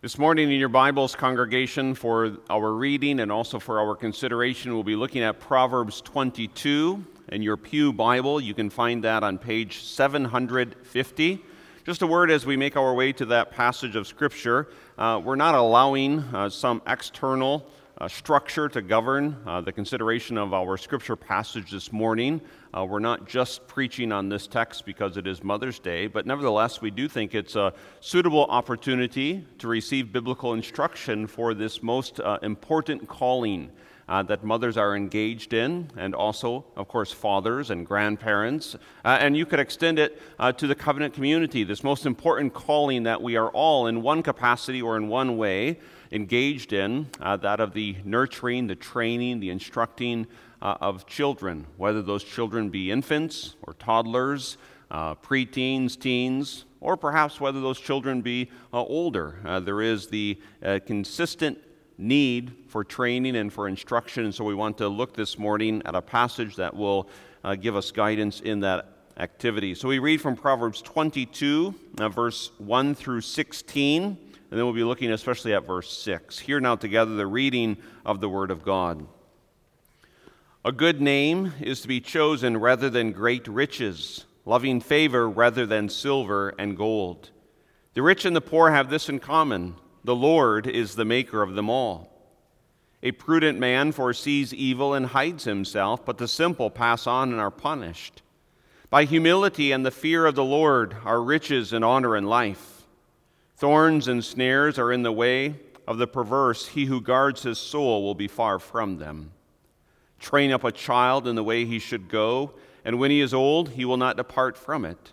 This morning in your Bibles, congregation, for our reading and also for our consideration, we'll be looking at Proverbs 22 in your Pew Bible. You can find that on page 750. Just a word as we make our way to that passage of Scripture. Uh, we're not allowing uh, some external uh, structure to govern uh, the consideration of our Scripture passage this morning. Uh, we're not just preaching on this text because it is Mother's Day, but nevertheless, we do think it's a suitable opportunity to receive biblical instruction for this most uh, important calling uh, that mothers are engaged in, and also, of course, fathers and grandparents. Uh, and you could extend it uh, to the covenant community, this most important calling that we are all, in one capacity or in one way, engaged in uh, that of the nurturing, the training, the instructing uh, of children, whether those children be infants or toddlers, uh, preteens, teens, or perhaps whether those children be uh, older. Uh, there is the uh, consistent need for training and for instruction, and so we want to look this morning at a passage that will give us guidance in that activity. So we read from Proverbs 22, verse 1 through 16, and then we'll be looking especially at verse 6. Hear now together the reading of the Word of God. A good name is to be chosen rather than great riches, loving favor rather than silver and gold. The rich and the poor have this in common the Lord is the maker of them all. A prudent man foresees evil and hides himself, but the simple pass on and are punished. By humility and the fear of the Lord are riches and honor and life. Thorns and snares are in the way of the perverse. He who guards his soul will be far from them. Train up a child in the way he should go, and when he is old, he will not depart from it.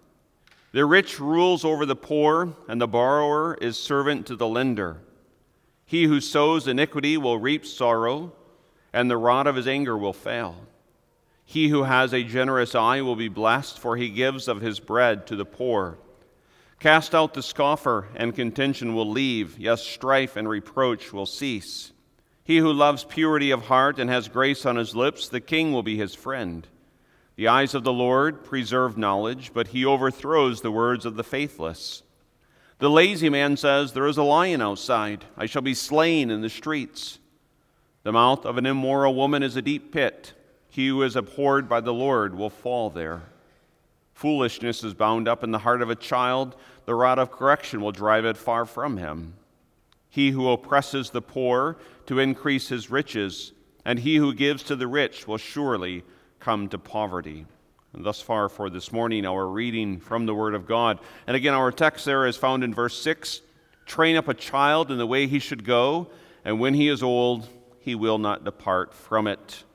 The rich rules over the poor, and the borrower is servant to the lender. He who sows iniquity will reap sorrow, and the rod of his anger will fail. He who has a generous eye will be blessed, for he gives of his bread to the poor. Cast out the scoffer, and contention will leave. Yes, strife and reproach will cease. He who loves purity of heart and has grace on his lips, the king will be his friend. The eyes of the Lord preserve knowledge, but he overthrows the words of the faithless. The lazy man says, There is a lion outside. I shall be slain in the streets. The mouth of an immoral woman is a deep pit. He who is abhorred by the Lord will fall there. Foolishness is bound up in the heart of a child. The rod of correction will drive it far from him. He who oppresses the poor to increase his riches, and he who gives to the rich will surely come to poverty. And thus far for this morning, our reading from the Word of God. And again, our text there is found in verse 6 Train up a child in the way he should go, and when he is old, he will not depart from it.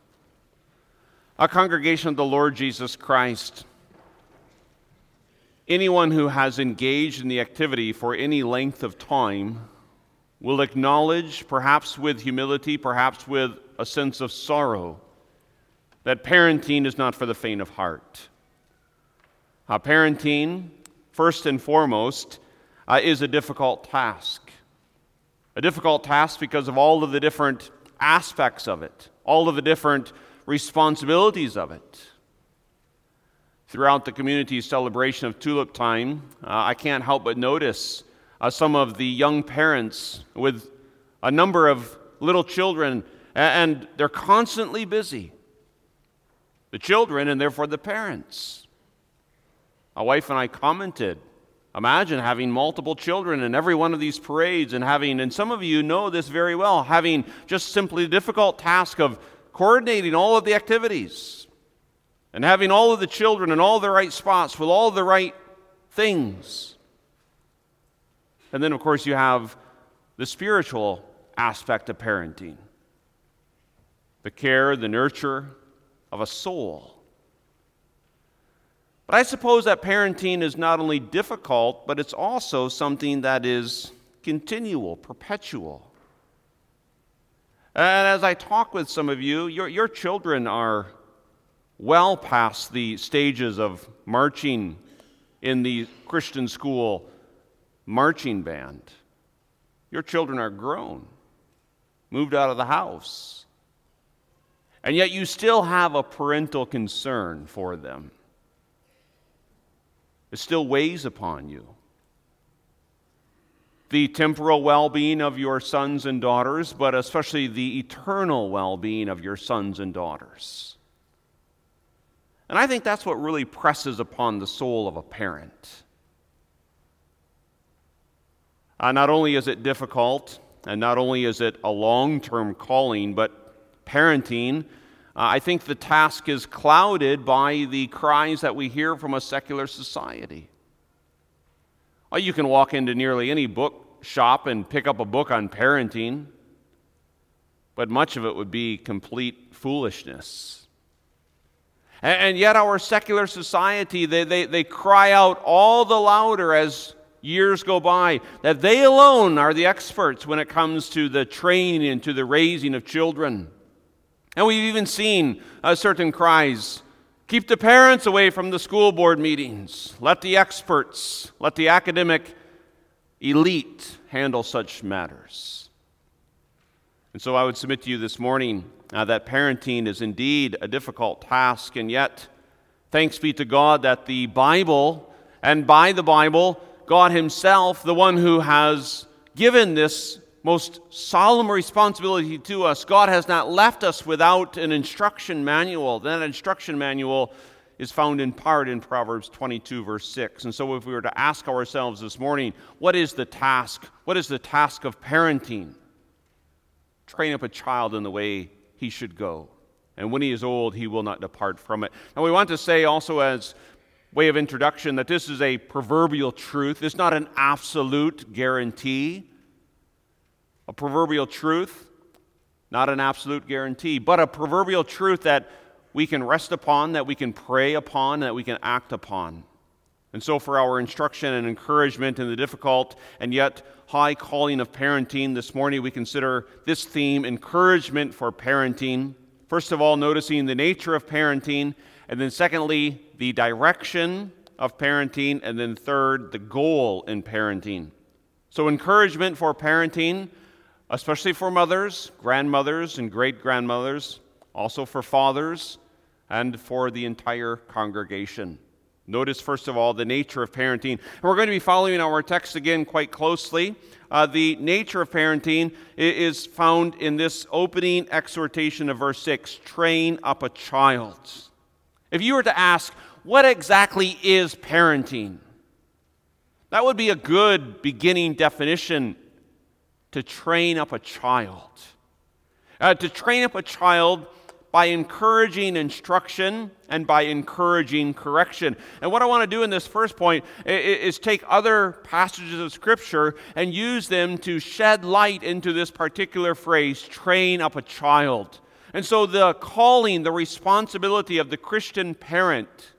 A congregation of the Lord Jesus Christ. Anyone who has engaged in the activity for any length of time will acknowledge, perhaps with humility, perhaps with a sense of sorrow, that parenting is not for the faint of heart. Uh, parenting, first and foremost, uh, is a difficult task. A difficult task because of all of the different aspects of it, all of the different responsibilities of it. Throughout the community's celebration of Tulip Time, uh, I can't help but notice uh, some of the young parents with a number of little children, and they're constantly busy. The children, and therefore the parents. My wife and I commented Imagine having multiple children in every one of these parades and having, and some of you know this very well, having just simply the difficult task of coordinating all of the activities and having all of the children in all the right spots with all the right things. And then, of course, you have the spiritual aspect of parenting the care, the nurture of a soul. But I suppose that parenting is not only difficult, but it's also something that is continual, perpetual. And as I talk with some of you, your, your children are well past the stages of marching in the Christian school marching band. Your children are grown, moved out of the house. And yet you still have a parental concern for them. It still weighs upon you. the temporal well being of your sons and daughters, but especially the eternal well being of your sons and daughters. And I think that's what really presses upon the soul of a parent. Uh, not only is it difficult, and not only is it a long term calling, but parenting, uh, I think the task is clouded by the cries that we hear from a secular society. Well, you can walk into nearly any book shop and pick up a book on parenting, but much of it would be complete foolishness. And, yet, our secular society, they, they, they cry out all the louder as years go by that they alone are the experts when it comes to the training and to the raising of children. And we've even seen uh, certain cries keep the parents away from the school board meetings, let the experts, let the academic elite handle such matters. And so I would submit to you this morning uh, that parenting is indeed a difficult task, and yet, thanks be to God that the Bible, and by the Bible, God Himself, the one who has given this most solemn responsibility to us, God has not left us without an instruction manual. That instruction manual is found in part in Proverbs 22, verse 6. And so, if we were to ask ourselves this morning, what is the task? What is the task of parenting? Train up a child in the way he should go. And when he is old, he will not depart from it. Now, we want to say also, as way of introduction, that this is a proverbial truth. It's not an absolute guarantee. A proverbial truth, not an absolute guarantee, but a proverbial truth that we can rest upon, that we can pray upon, that we can act upon. And so, for our instruction and encouragement in the difficult and yet high calling of parenting, this morning we consider this theme encouragement for parenting. First of all, noticing the nature of parenting, and then secondly, the direction of parenting, and then third, the goal in parenting. So, encouragement for parenting, especially for mothers, grandmothers, and great grandmothers, also for fathers, and for the entire congregation. Notice, first of all, the nature of parenting. And we're going to be following our text again quite closely. Uh, the nature of parenting is found in this opening exhortation of verse 6 train up a child. If you were to ask, what exactly is parenting? That would be a good beginning definition to train up a child. Uh, to train up a child by encouraging instruction and by encouraging correction. And what I want to do in this first point is take other passages of Scripture and use them to shed light into this particular phrase train up a child. And so the calling, the responsibility of the Christian parent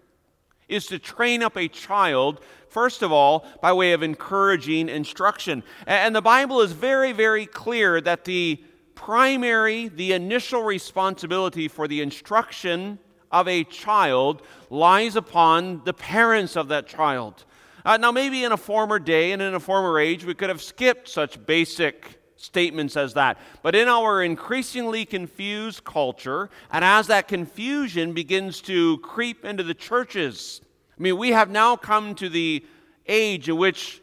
is to train up a child first of all, by way of encouraging instruction. And the Bible is very, very clear that the primary, the initial responsibility for the instruction of a child lies upon the parents of that child. Uh, now, maybe in a former day and in a former age, we could have skipped such basic statements as that. But in our increasingly confused culture, and as that confusion begins to creep into the churches, I mean, we have now come to the age in which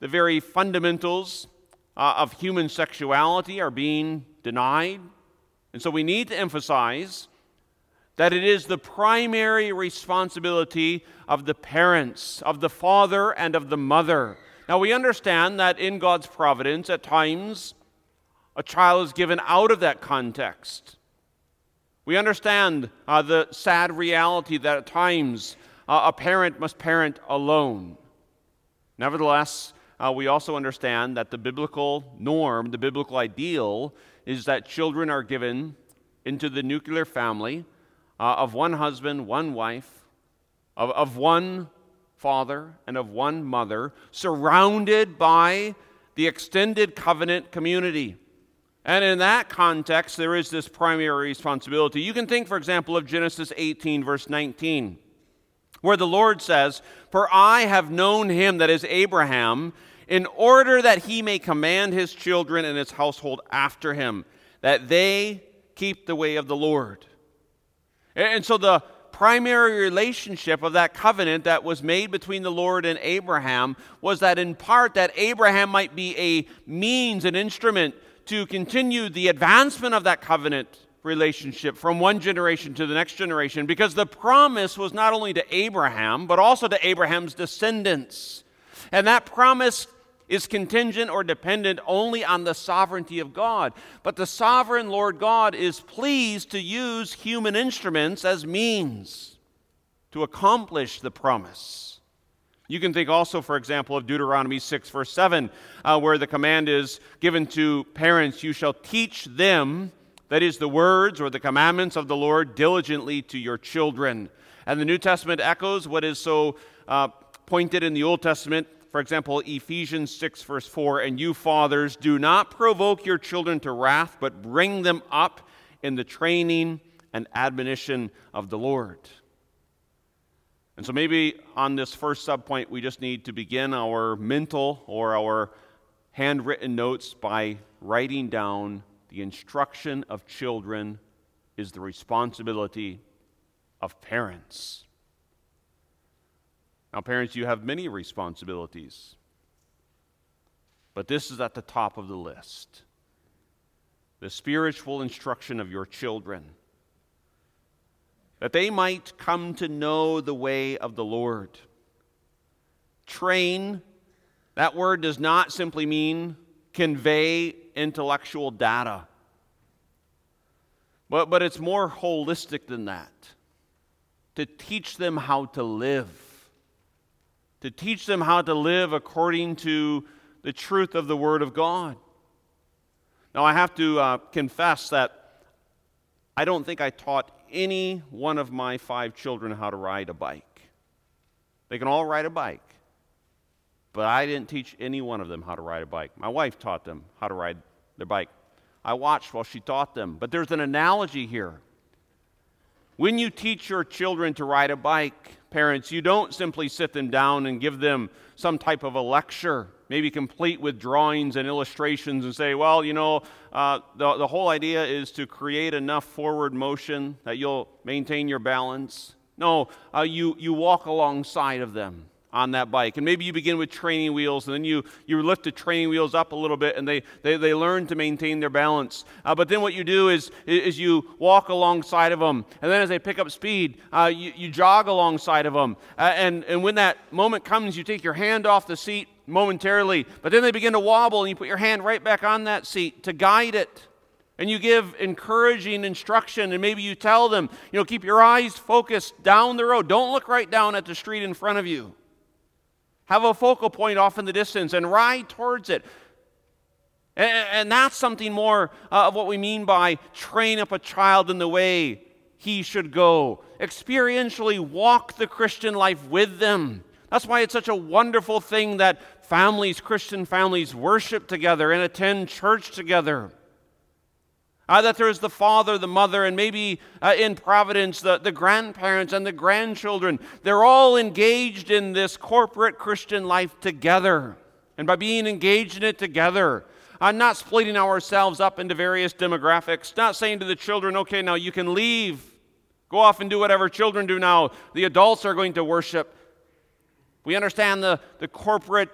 the very fundamentals uh, of human sexuality are being denied. And so we need to emphasize that it is the primary responsibility of the parents, of the father and of the mother. Now, we understand that in God's providence, at times, a child is given out of that context. We understand uh, the sad reality that at times uh, a parent must parent alone. Nevertheless, uh, we also understand that the biblical norm, the biblical ideal, is that children are given into the nuclear family uh, of one husband, one wife, of, of one father, and of one mother, surrounded by the extended covenant community. And in that context, there is this primary responsibility. You can think, for example, of Genesis 18, verse 19 where the Lord says, For I have known him that is Abraham, in order that he may command his children and his household after him, that they keep the way of the Lord. And so the primary relationship of that covenant that was made between the Lord and Abraham was that in part that Abraham might be a means, an instrument to continue the advancement of that covenant relationship from one generation to the next generation because the promise was not only to Abraham, but also to Abraham's descendants. And that promise is contingent or dependent only on the sovereignty of God. But the sovereign Lord God is pleased to use human instruments as means to accomplish the promise. You can think also, for example, of Deuteronomy 6, verse 7, uh, where the command is given to parents you shall teach them that is, the words or the commandments of the Lord diligently to your children. And the New Testament echoes what is so uh, pointed in the Old Testament. For example, Ephesians 6, verse 4 And you, fathers, do not provoke your children to wrath, but bring them up in the training and admonition of the Lord. And so maybe on this first subpoint, we just need to begin our mental or our handwritten notes by writing down the instruction of children is the responsibility of parents. Now, parents, you have many responsibilities, but this is at the top of the list the spiritual instruction of your children, that they might come to know the way of the Lord. Train, that word does not simply mean convey intellectual data. But, but it's more holistic than that. To teach them how to live, to teach them how to live according to the truth of the Word of God. Now, I have to uh, confess that I don't think I taught any one of my five children how to ride a bike. They can all ride a bike. But I didn't teach any one of them how to ride a bike. My wife taught them how to ride their bike. I watched while she taught them. But there's an analogy here. When you teach your children to ride a bike, parents, you don't simply sit them down and give them some type of a lecture, maybe complete with drawings and illustrations, and say, well, you know, uh, the, the whole idea is to create enough forward motion that you'll maintain your balance. No, uh, you, you walk alongside of them on that bike. And maybe you begin with training wheels, and then you, you lift the training wheels up a little bit, and they, they, they learn to maintain their balance. Uh, but then what you do is, is you walk alongside of them. And then as they pick up speed, uh, you, you jog alongside of them. Uh, and, and when that moment comes, you take your hand off the seat momentarily, but then they begin to wobble, and you put your hand right back on that seat to guide it. And you give encouraging instruction, and maybe you tell them, you know, keep your eyes focused down the road. Don't look right down at the street in front of you. Have a focal point off in the distance and ride towards it. And, and that's something more uh, of what we mean by train up a child in the way he should go. Experientially walk the Christian life with them. That's why it's such a wonderful thing that families, Christian families, worship together and attend church together. Uh, that there's the father, the mother, and maybe uh, in Providence, the, the grandparents and the grandchildren. They're all engaged in this corporate Christian life together. And by being engaged in it together, uh, not splitting ourselves up into various demographics, not saying to the children, okay, now you can leave, go off and do whatever children do now. The adults are going to worship. We understand the, the corporate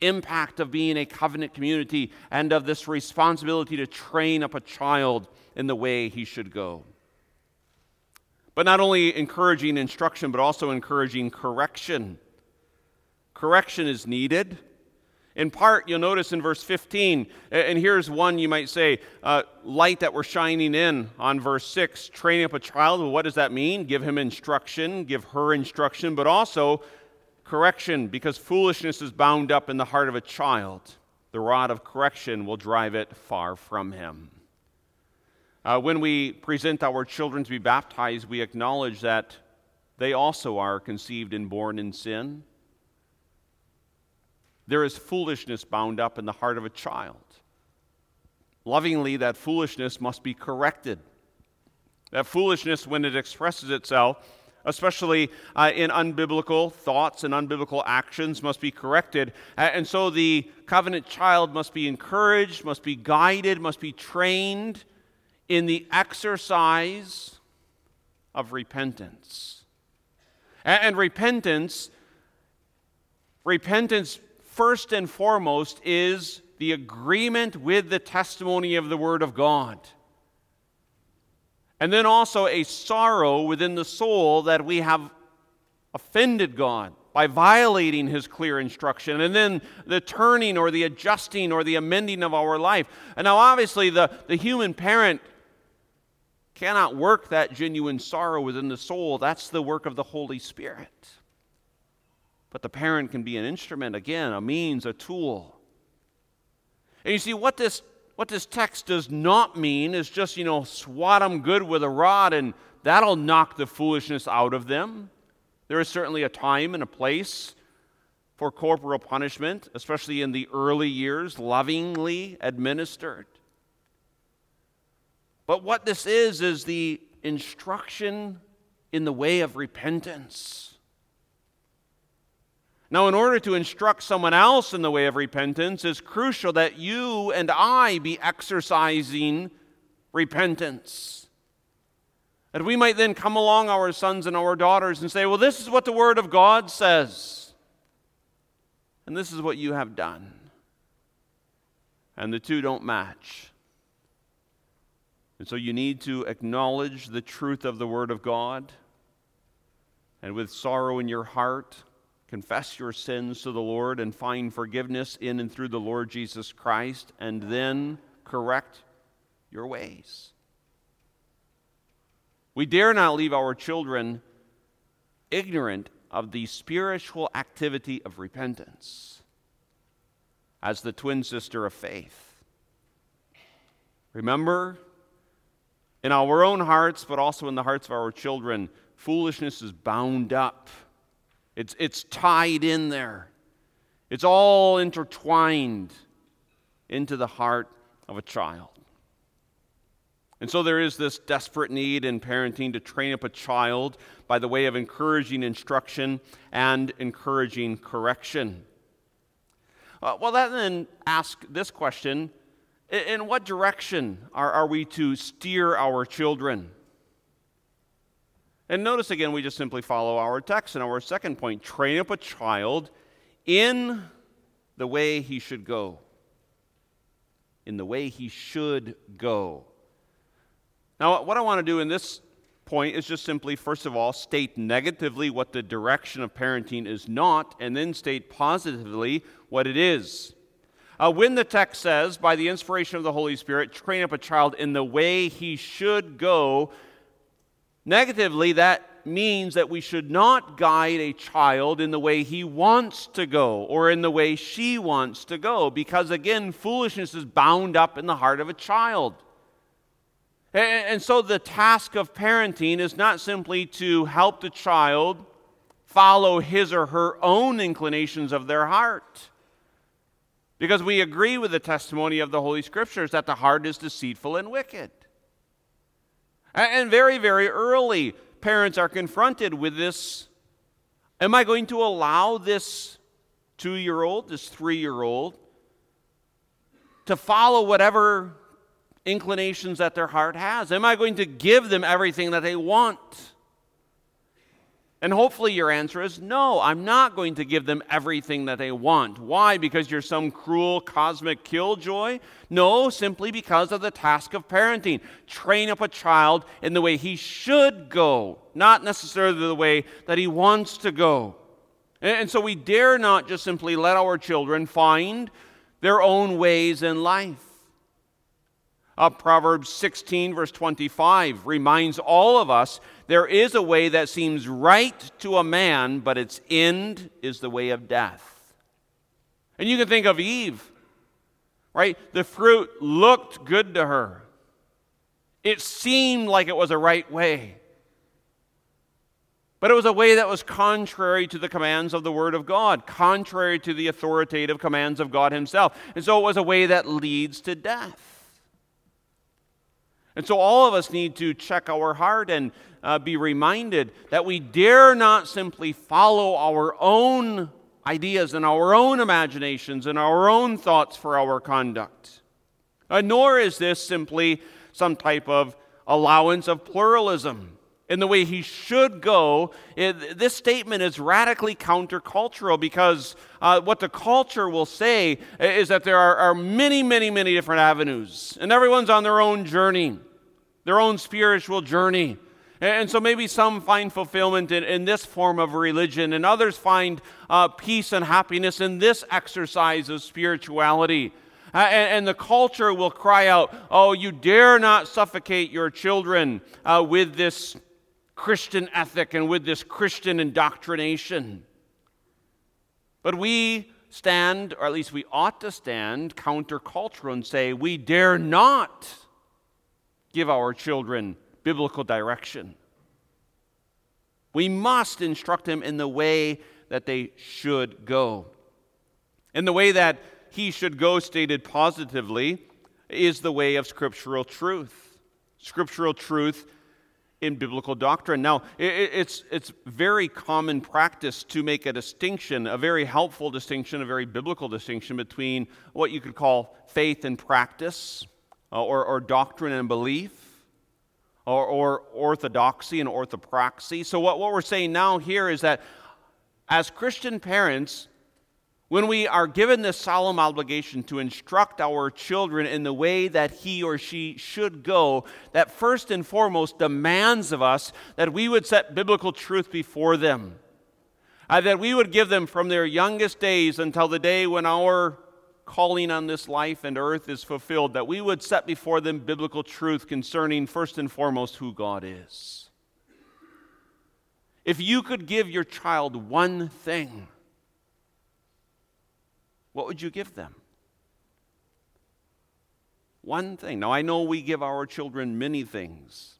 impact of being a covenant community and of this responsibility to train up a child in the way he should go. But not only encouraging instruction, but also encouraging correction. Correction is needed. In part, you'll notice in verse 15, and here's one you might say, uh, light that we're shining in on verse 6, training up a child. Well, what does that mean? Give him instruction, give her instruction, but also correction because foolishness is bound up in the heart of a child. The rod of correction will drive it far from him. Uh, when we present our children to be baptized, we acknowledge that they also are conceived and born in sin. There is foolishness bound up in the heart of a child. Lovingly, that foolishness must be corrected. That foolishness, when it expresses itself, especially uh, in unbiblical thoughts and unbiblical actions, must be corrected. Uh, and so the covenant child must be encouraged, must be guided, must be trained in the exercise of repentance. And, and repentance, repentance first and foremost is the agreement with the testimony of the Word of God. And then also a sorrow within the soul that we have offended God by violating his clear instruction, and then the turning or the adjusting or the amending of our life. And now, obviously, the, the human parent cannot work that genuine sorrow within the soul. That's the work of the Holy Spirit. But the parent can be an instrument, again, a means, a tool. And you see, what this, what this text does not mean is just, you know, swat them good with a rod and that'll knock the foolishness out of them. There is certainly a time and a place for corporal punishment, especially in the early years, lovingly administered. But what this is, is the instruction in the way of repentance. Now, in order to instruct someone else in the way of repentance, it's crucial that you and I be exercising repentance. That we might then come along, our sons and our daughters, and say, Well, this is what the Word of God says, and this is what you have done. And the two don't match. And so you need to acknowledge the truth of the Word of God, and with sorrow in your heart, confess your sins to the Lord and find forgiveness in and through the Lord Jesus Christ, and then correct your ways. We dare not leave our children ignorant of the spiritual activity of repentance as the twin sister of faith. Remember, in our own hearts, but also in the hearts of our children, foolishness is bound up, it's, it's tied in there, it's all intertwined into the heart of a child. And so there is this desperate need in parenting to train up a child by the way of encouraging instruction and encouraging correction. Uh, well, that then asks this question In what direction are, are we to steer our children? And notice again, we just simply follow our text and our second point train up a child in the way he should go. In the way he should go. Now, what I want to do in this point is just simply, first of all, state negatively what the direction of parenting is not, and then state positively what it is. Uh, when the text says, by the inspiration of the Holy Spirit, train up a child in the way he should go, negatively, that means that we should not guide a child in the way he wants to go or in the way she wants to go, because again, foolishness is bound up in the heart of a child. And so the task of parenting is not simply to help the child follow his or her own inclinations of their heart. Because we agree with the testimony of the Holy Scriptures that the heart is deceitful and wicked. And very, very early, parents are confronted with this Am I going to allow this two year old, this three year old, to follow whatever inclinations that their heart has? Am I going to give them everything that they want? And hopefully, your answer is no, I'm not going to give them everything that they want. Why? Because you're some cruel cosmic killjoy? No, simply because of the task of parenting. Train up a child in the way he should go, not necessarily the way that he wants to go. And so we dare not just simply let our children find their own ways in life. Uh, Proverbs 16, verse 25, reminds all of us there is a way that seems right to a man, but its end is the way of death. And you can think of Eve, right? The fruit looked good to her, it seemed like it was a right way. But it was a way that was contrary to the commands of the Word of God, contrary to the authoritative commands of God Himself. And so it was a way that leads to death. And so all of us need to check our heart and uh, be reminded that we dare not simply follow our own ideas and our own imaginations and our own thoughts for our conduct. Uh, nor is this simply some type of allowance of pluralism. in the way he should go, it, this statement is radically countercultural because uh, what the culture will say is that there are, are many, many, many different avenues, and everyone's on their own journey, their own spiritual journey. And so maybe some find fulfillment in, in this form of religion, and others find uh, peace and happiness in this exercise of spirituality. Uh, and, and, the culture will cry out, Oh, you dare not suffocate your children uh, with this Christian ethic and with this Christian indoctrination. But we stand, or at least we ought to stand, countercultural and say, We dare not give our children biblical direction. We must instruct them in the way that they should go. In the way that he should go, stated positively, is the way of scriptural truth. Scriptural truth in biblical doctrine. Now, it's, it's very common practice to make a distinction, a very helpful distinction, a very biblical distinction between what you could call faith and practice, uh, or, or doctrine and belief, or, or orthodoxy and orthopraxy. So, what, what we're saying now here is that as Christian parents, when we are given this solemn obligation to instruct our children in the way that he or she should go, that first and foremost demands of us that we would set biblical truth before them. Uh, that we would give them from their youngest days until the day when our calling on this life and earth is fulfilled, that we would set before them biblical truth concerning, first and foremost, who God is. If you could give your child one thing, what would you give them? One thing. Now, I know we give our children many things,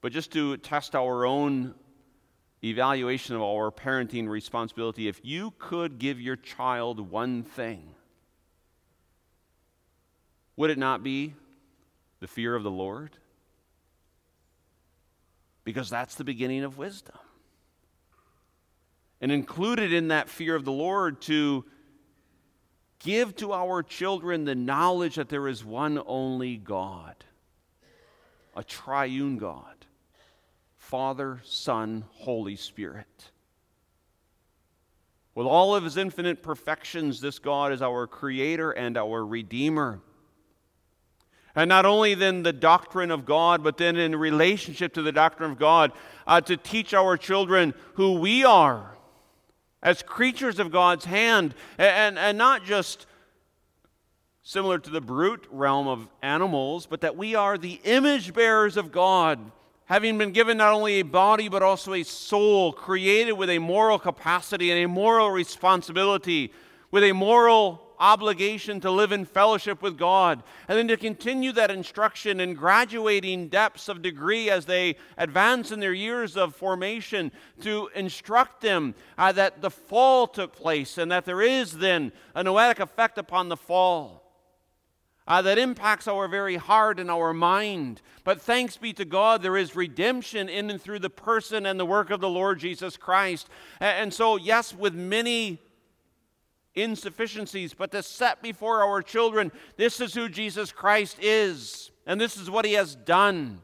but just to test our own evaluation of our parenting responsibility, if you could give your child one thing, would it not be the fear of the Lord? Because that's the beginning of wisdom. And included in that fear of the Lord to give to our children the knowledge that there is one only God, a triune God Father, Son, Holy Spirit. With all of his infinite perfections, this God is our creator and our redeemer. And not only then the doctrine of God, but then in relationship to the doctrine of God, uh, to teach our children who we are as creatures of God's hand, and, and not just similar to the brute realm of animals, but that we are the image bearers of God, having been given not only a body, but also a soul, created with a moral capacity and a moral responsibility, with a moral obligation to live in fellowship with God, and then to continue that instruction in graduating depths of degree as they advance in their years of formation, to instruct them uh, that the fall took place and that there is then a noetic effect upon the fall. Uh, that impacts our very heart and our mind. But thanks be to God, there is redemption in and through the person and the work of the Lord Jesus Christ. And so, yes, with many insufficiencies, but to set before our children this is who Jesus Christ is, and this is what he has done.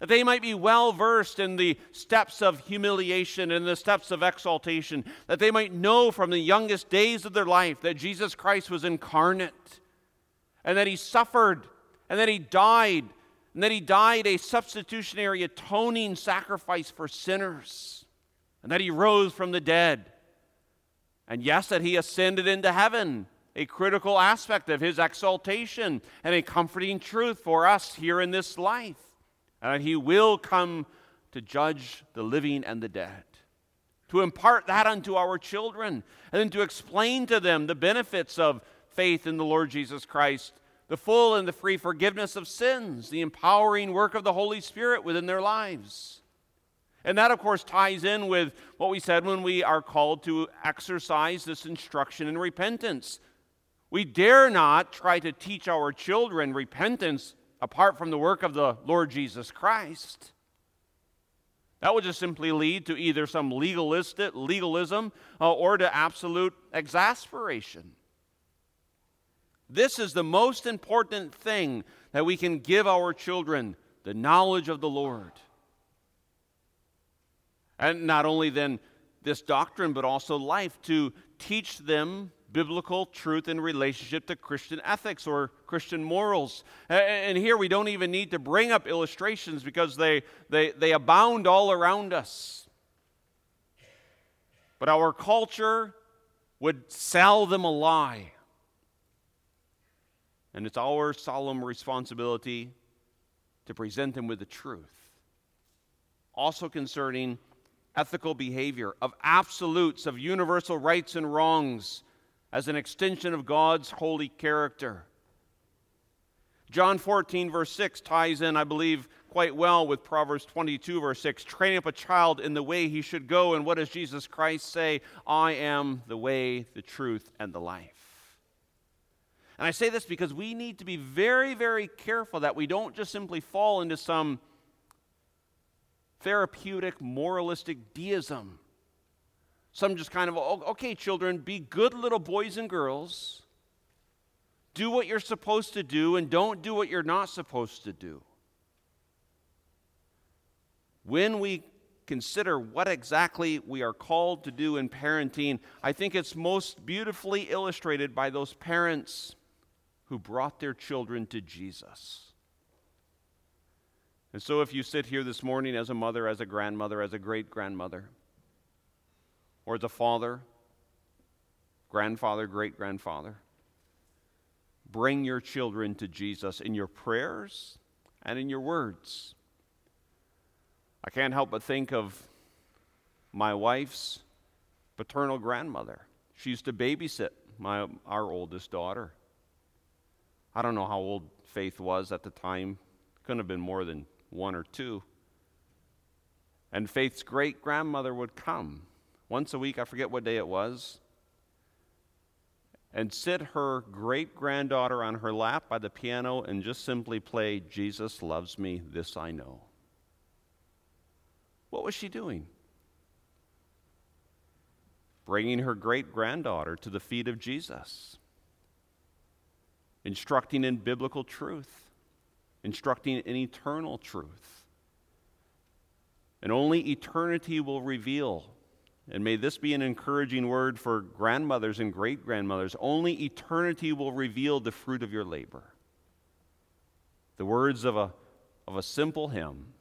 That they might be well versed in the steps of humiliation and the steps of exaltation, that they might know from the youngest days of their life that Jesus Christ was incarnate, and that he suffered, and that he died, and that he died a substitutionary atoning sacrifice for sinners, and that he rose from the dead and yes, that he ascended into heaven, a critical aspect of his exaltation and a comforting truth for us here in this life. And that he will come to judge the living and the dead. To impart that unto our children, and then to explain to them the benefits of faith in the Lord Jesus Christ, the full and the free forgiveness of sins, the empowering work of the Holy Spirit within their lives. And that, of course, ties in with what we said when we are called to exercise this instruction in repentance. We dare not try to teach our children repentance apart from the work of the Lord Jesus Christ. That would just simply lead to either some legalistic legalism uh, or to absolute exasperation. This is the most important thing that we can give our children the knowledge of the Lord And not only then this doctrine, but also life to teach them biblical truth in relationship to Christian ethics or Christian morals. And here we don't even need to bring up illustrations because they, they, they abound all around us. But our culture would sell them a lie. And it's our solemn responsibility to present them with the truth. Also concerning ethical behavior, of absolutes, of universal rights and wrongs as an extension of God's holy character. John 14, verse 6 ties in, I believe, quite well with Proverbs 22, verse 6. Train up a child in the way he should go. And what does Jesus Christ say? I am the way, the truth, and the life. And I say this because we need to be very, very careful that we don't just simply fall into some therapeutic, moralistic deism some just kind of, oh, okay, children, be good little boys and girls. Do what you're supposed to do and don't do what you're not supposed to do. When we consider what exactly we are called to do in parenting, I think it's most beautifully illustrated by those parents who brought their children to Jesus. And so, if you sit here this morning as a mother, as a grandmother, as a great grandmother, or as a father, grandfather, great grandfather. Bring your children to Jesus in your prayers and in your words. I can't help but think of my wife's paternal grandmother. She used to babysit my, our oldest daughter. I don't know how old Faith was at the time, couldn't have been more than one or two. And Faith's great grandmother would come once a week, I forget what day it was, and sit her great granddaughter on her lap by the piano and just simply play, Jesus loves me, this I know. What was she doing? Bringing her great granddaughter to the feet of Jesus, instructing in biblical truth, instructing in eternal truth. And only eternity will reveal and may this be an encouraging word for grandmothers and great grandmothers. Only eternity will reveal the fruit of your labor. The words of a, of a simple hymn,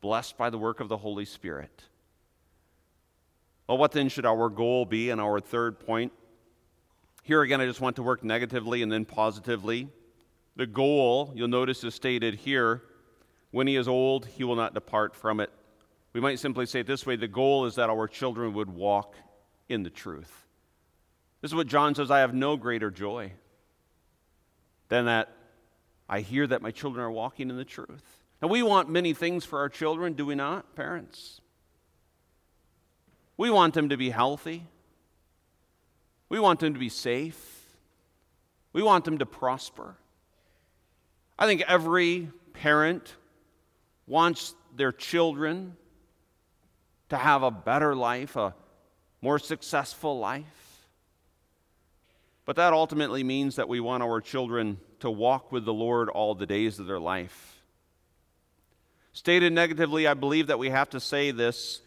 blessed by the work of the Holy Spirit. Well, what then should our goal be? And our third point. Here again, I just want to work negatively and then positively. The goal, you'll notice, is stated here when he is old, he will not depart from it. We might simply say it this way the goal is that our children would walk in the truth. This is what John says I have no greater joy than that I hear that my children are walking in the truth. Now, we want many things for our children, do we not, parents? We want them to be healthy. We want them to be safe. We want them to prosper. I think every parent wants their children to have a better life, a more successful life. But that ultimately means that we want our children to walk with the Lord all the days of their life. Stated negatively, I believe that we have to say this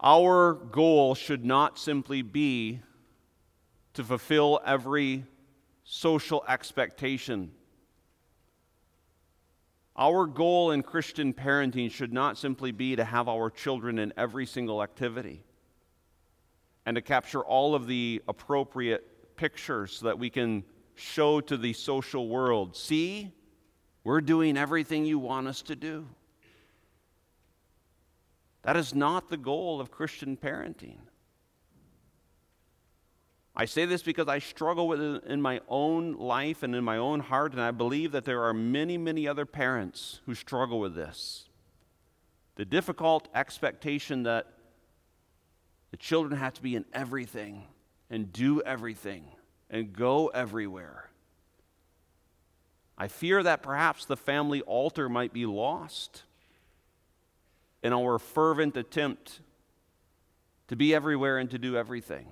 our goal should not simply be to fulfill every social expectation our goal in Christian parenting should not simply be to have our children in every single activity and to capture all of the appropriate pictures so that we can show to the social world see, we're doing everything you want us to do. That is not the goal of Christian parenting. I say this because I struggle with it in my own life and in my own heart, and I believe that there are many, many other parents who struggle with this. The difficult expectation that the children have to be in everything and do everything and go everywhere. I fear that perhaps the family altar might be lost in our fervent attempt to be everywhere and to do everything.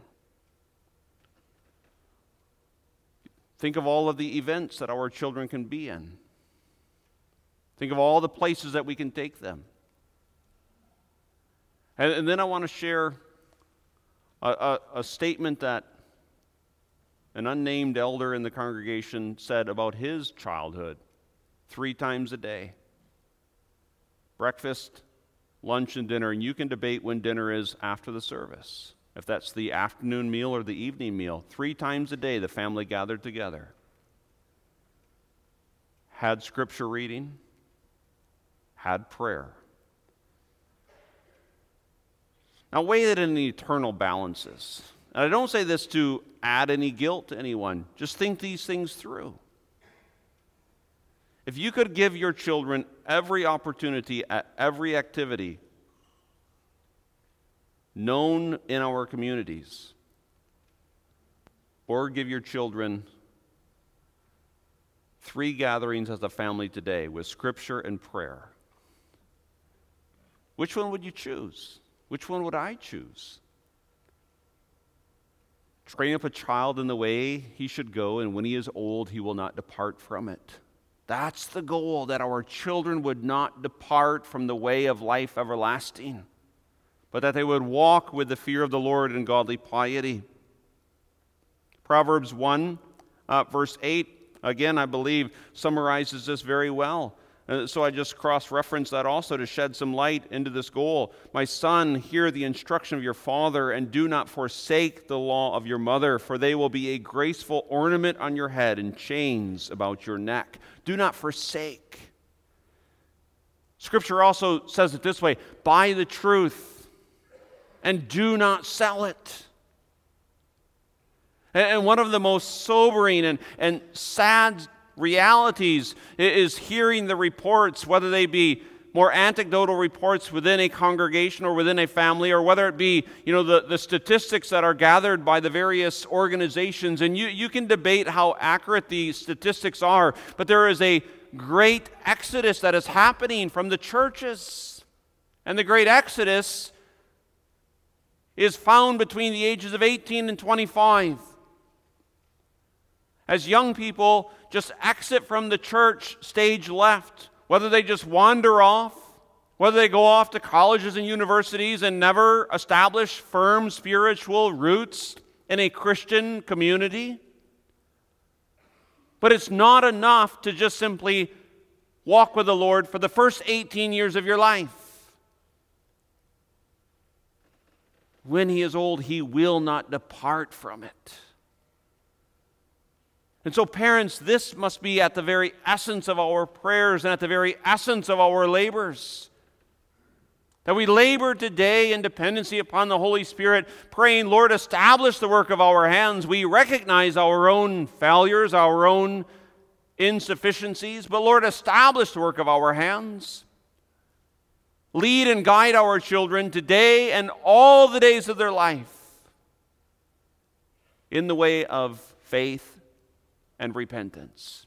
Think of all of the events that our children can be in. Think of all the places that we can take them. And, and then I want to share a, a, a statement that an unnamed elder in the congregation said about his childhood three times a day breakfast, lunch, and dinner. And you can debate when dinner is after the service. If that's the afternoon meal or the evening meal, three times a day the family gathered together. Had scripture reading, had prayer. Now, weigh it in the eternal balances. And I don't say this to add any guilt to anyone. Just think these things through. If you could give your children every opportunity at every activity known in our communities, or give your children three gatherings as a family today with scripture and prayer, which one would you choose? Which one would I choose? Train up a child in the way he should go, and when he is old, he will not depart from it. That's the goal, that our children would not depart from the way of life everlasting, but that they would walk with the fear of the Lord and godly piety. Proverbs 1, uh, verse 8, again, I believe, summarizes this very well. Uh, so I just cross reference that also to shed some light into this goal. My son, hear the instruction of your father, and do not forsake the law of your mother, for they will be a graceful ornament on your head and chains about your neck. Do not forsake. Scripture also says it this way buy the truth and do not sell it. And one of the most sobering and, and sad realities is hearing the reports, whether they be more anecdotal reports within a congregation or within a family, or whether it be, you know, the, the statistics that are gathered by the various organizations. And you, you can debate how accurate the statistics are, but there is a great exodus that is happening from the churches. And the great exodus is found between the ages of 18 and 25. As young people just exit from the church stage left, whether they just wander off, whether they go off to colleges and universities and never establish firm spiritual roots in a Christian community. But it's not enough to just simply walk with the Lord for the first 18 years of your life. When he is old, he will not depart from it. And so, parents, this must be at the very essence of our prayers and at the very essence of our labors. That we labor today in dependency upon the Holy Spirit, praying, Lord, establish the work of our hands. We recognize our own failures, our own insufficiencies, but Lord, establish the work of our hands. Lead and guide our children today and all the days of their life in the way of faith and repentance.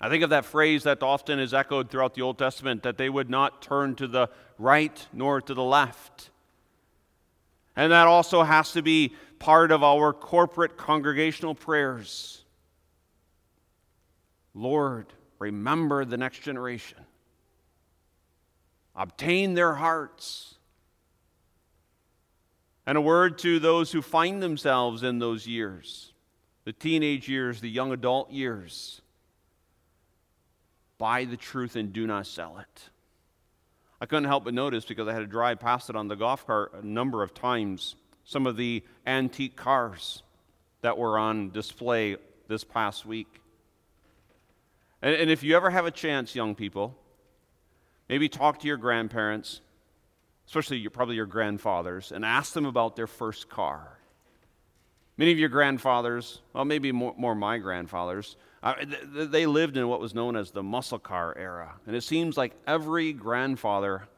I think of that phrase that often is echoed throughout the Old Testament that they would not turn to the right nor to the left. And that also has to be part of our corporate congregational prayers. Lord, remember the next generation, obtain their hearts. And a word to those who find themselves in those years the teenage years, the young adult years. Buy the truth and do not sell it. I couldn't help but notice because I had to drive past it on the golf cart a number of times. Some of the antique cars that were on display this past week. And, and if you ever have a chance, young people, maybe talk to your grandparents, especially your, probably your grandfathers, and ask them about their first car. Many of your grandfathers, well, maybe more, more my grandfathers, uh, they lived in what was known as the muscle car era. And it seems like every grandfather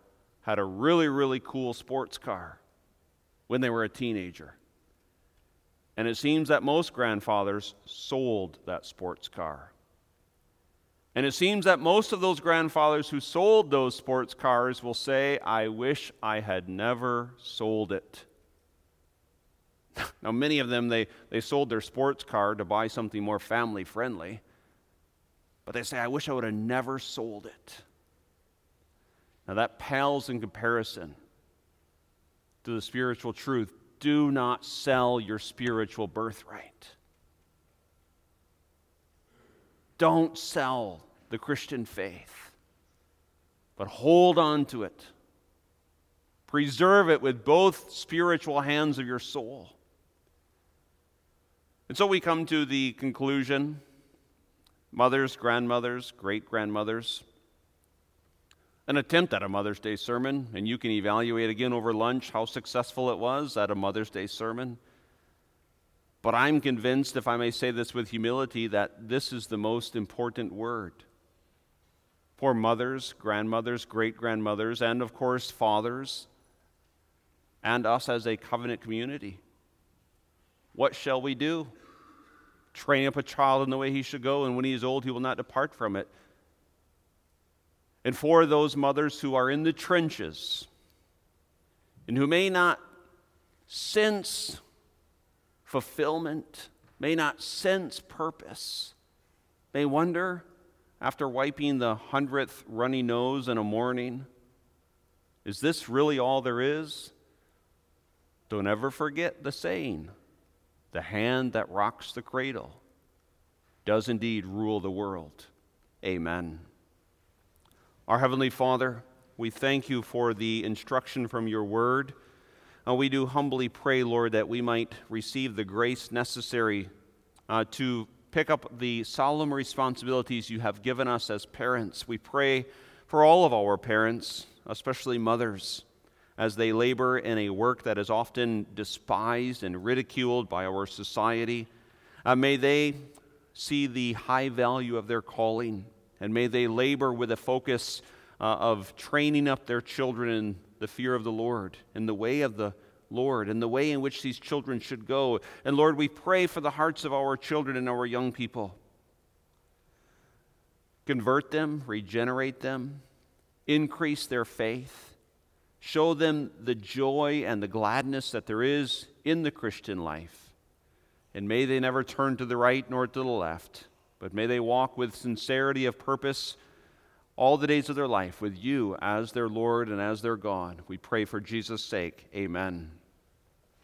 had a really, really cool sports car when they were a teenager. And it seems that most grandfathers sold that sports car. And it seems that most of those grandfathers who sold those sports cars will say, I wish I had never sold it. Now, many of them, they, they sold their sports car to buy something more family friendly. But they say, I wish I would have never sold it. Now, that pales in comparison to the spiritual truth do not sell your spiritual birthright. Don't sell the Christian faith, but hold on to it. Preserve it with both spiritual hands of your soul. And so we come to the conclusion mothers, grandmothers, great grandmothers. An attempt at a Mother's Day sermon, and you can evaluate again over lunch how successful it was at a Mother's Day sermon. But I'm convinced, if I may say this with humility, that this is the most important word. For mothers, grandmothers, great grandmothers, and of course, fathers, and us as a covenant community. What shall we do? Train up a child in the way he should go, and when he is old, he will not depart from it. And for those mothers who are in the trenches and who may not sense fulfillment, may not sense purpose, may wonder after wiping the hundredth runny nose in a morning, is this really all there is? Don't ever forget the saying the hand that rocks the cradle does indeed rule the world. Amen. Our Heavenly Father, we thank you for the instruction from your word. And we do humbly pray, Lord, that we might receive the grace necessary uh, to pick up the solemn responsibilities you have given us as parents. We pray for all of our parents, especially mothers as they labor in a work that is often despised and ridiculed by our society. Uh, may they see the high value of their calling, and may they labor with a focus uh, of training up their children in the fear of the Lord, in the way of the Lord, and the way in which these children should go. And Lord, we pray for the hearts of our children and our young people. Convert them, regenerate them, increase their faith Show them the joy and the gladness that there is in the Christian life. And may they never turn to the right nor to the left, but may they walk with sincerity of purpose all the days of their life with you as their Lord and as their God. We pray for Jesus' sake. Amen.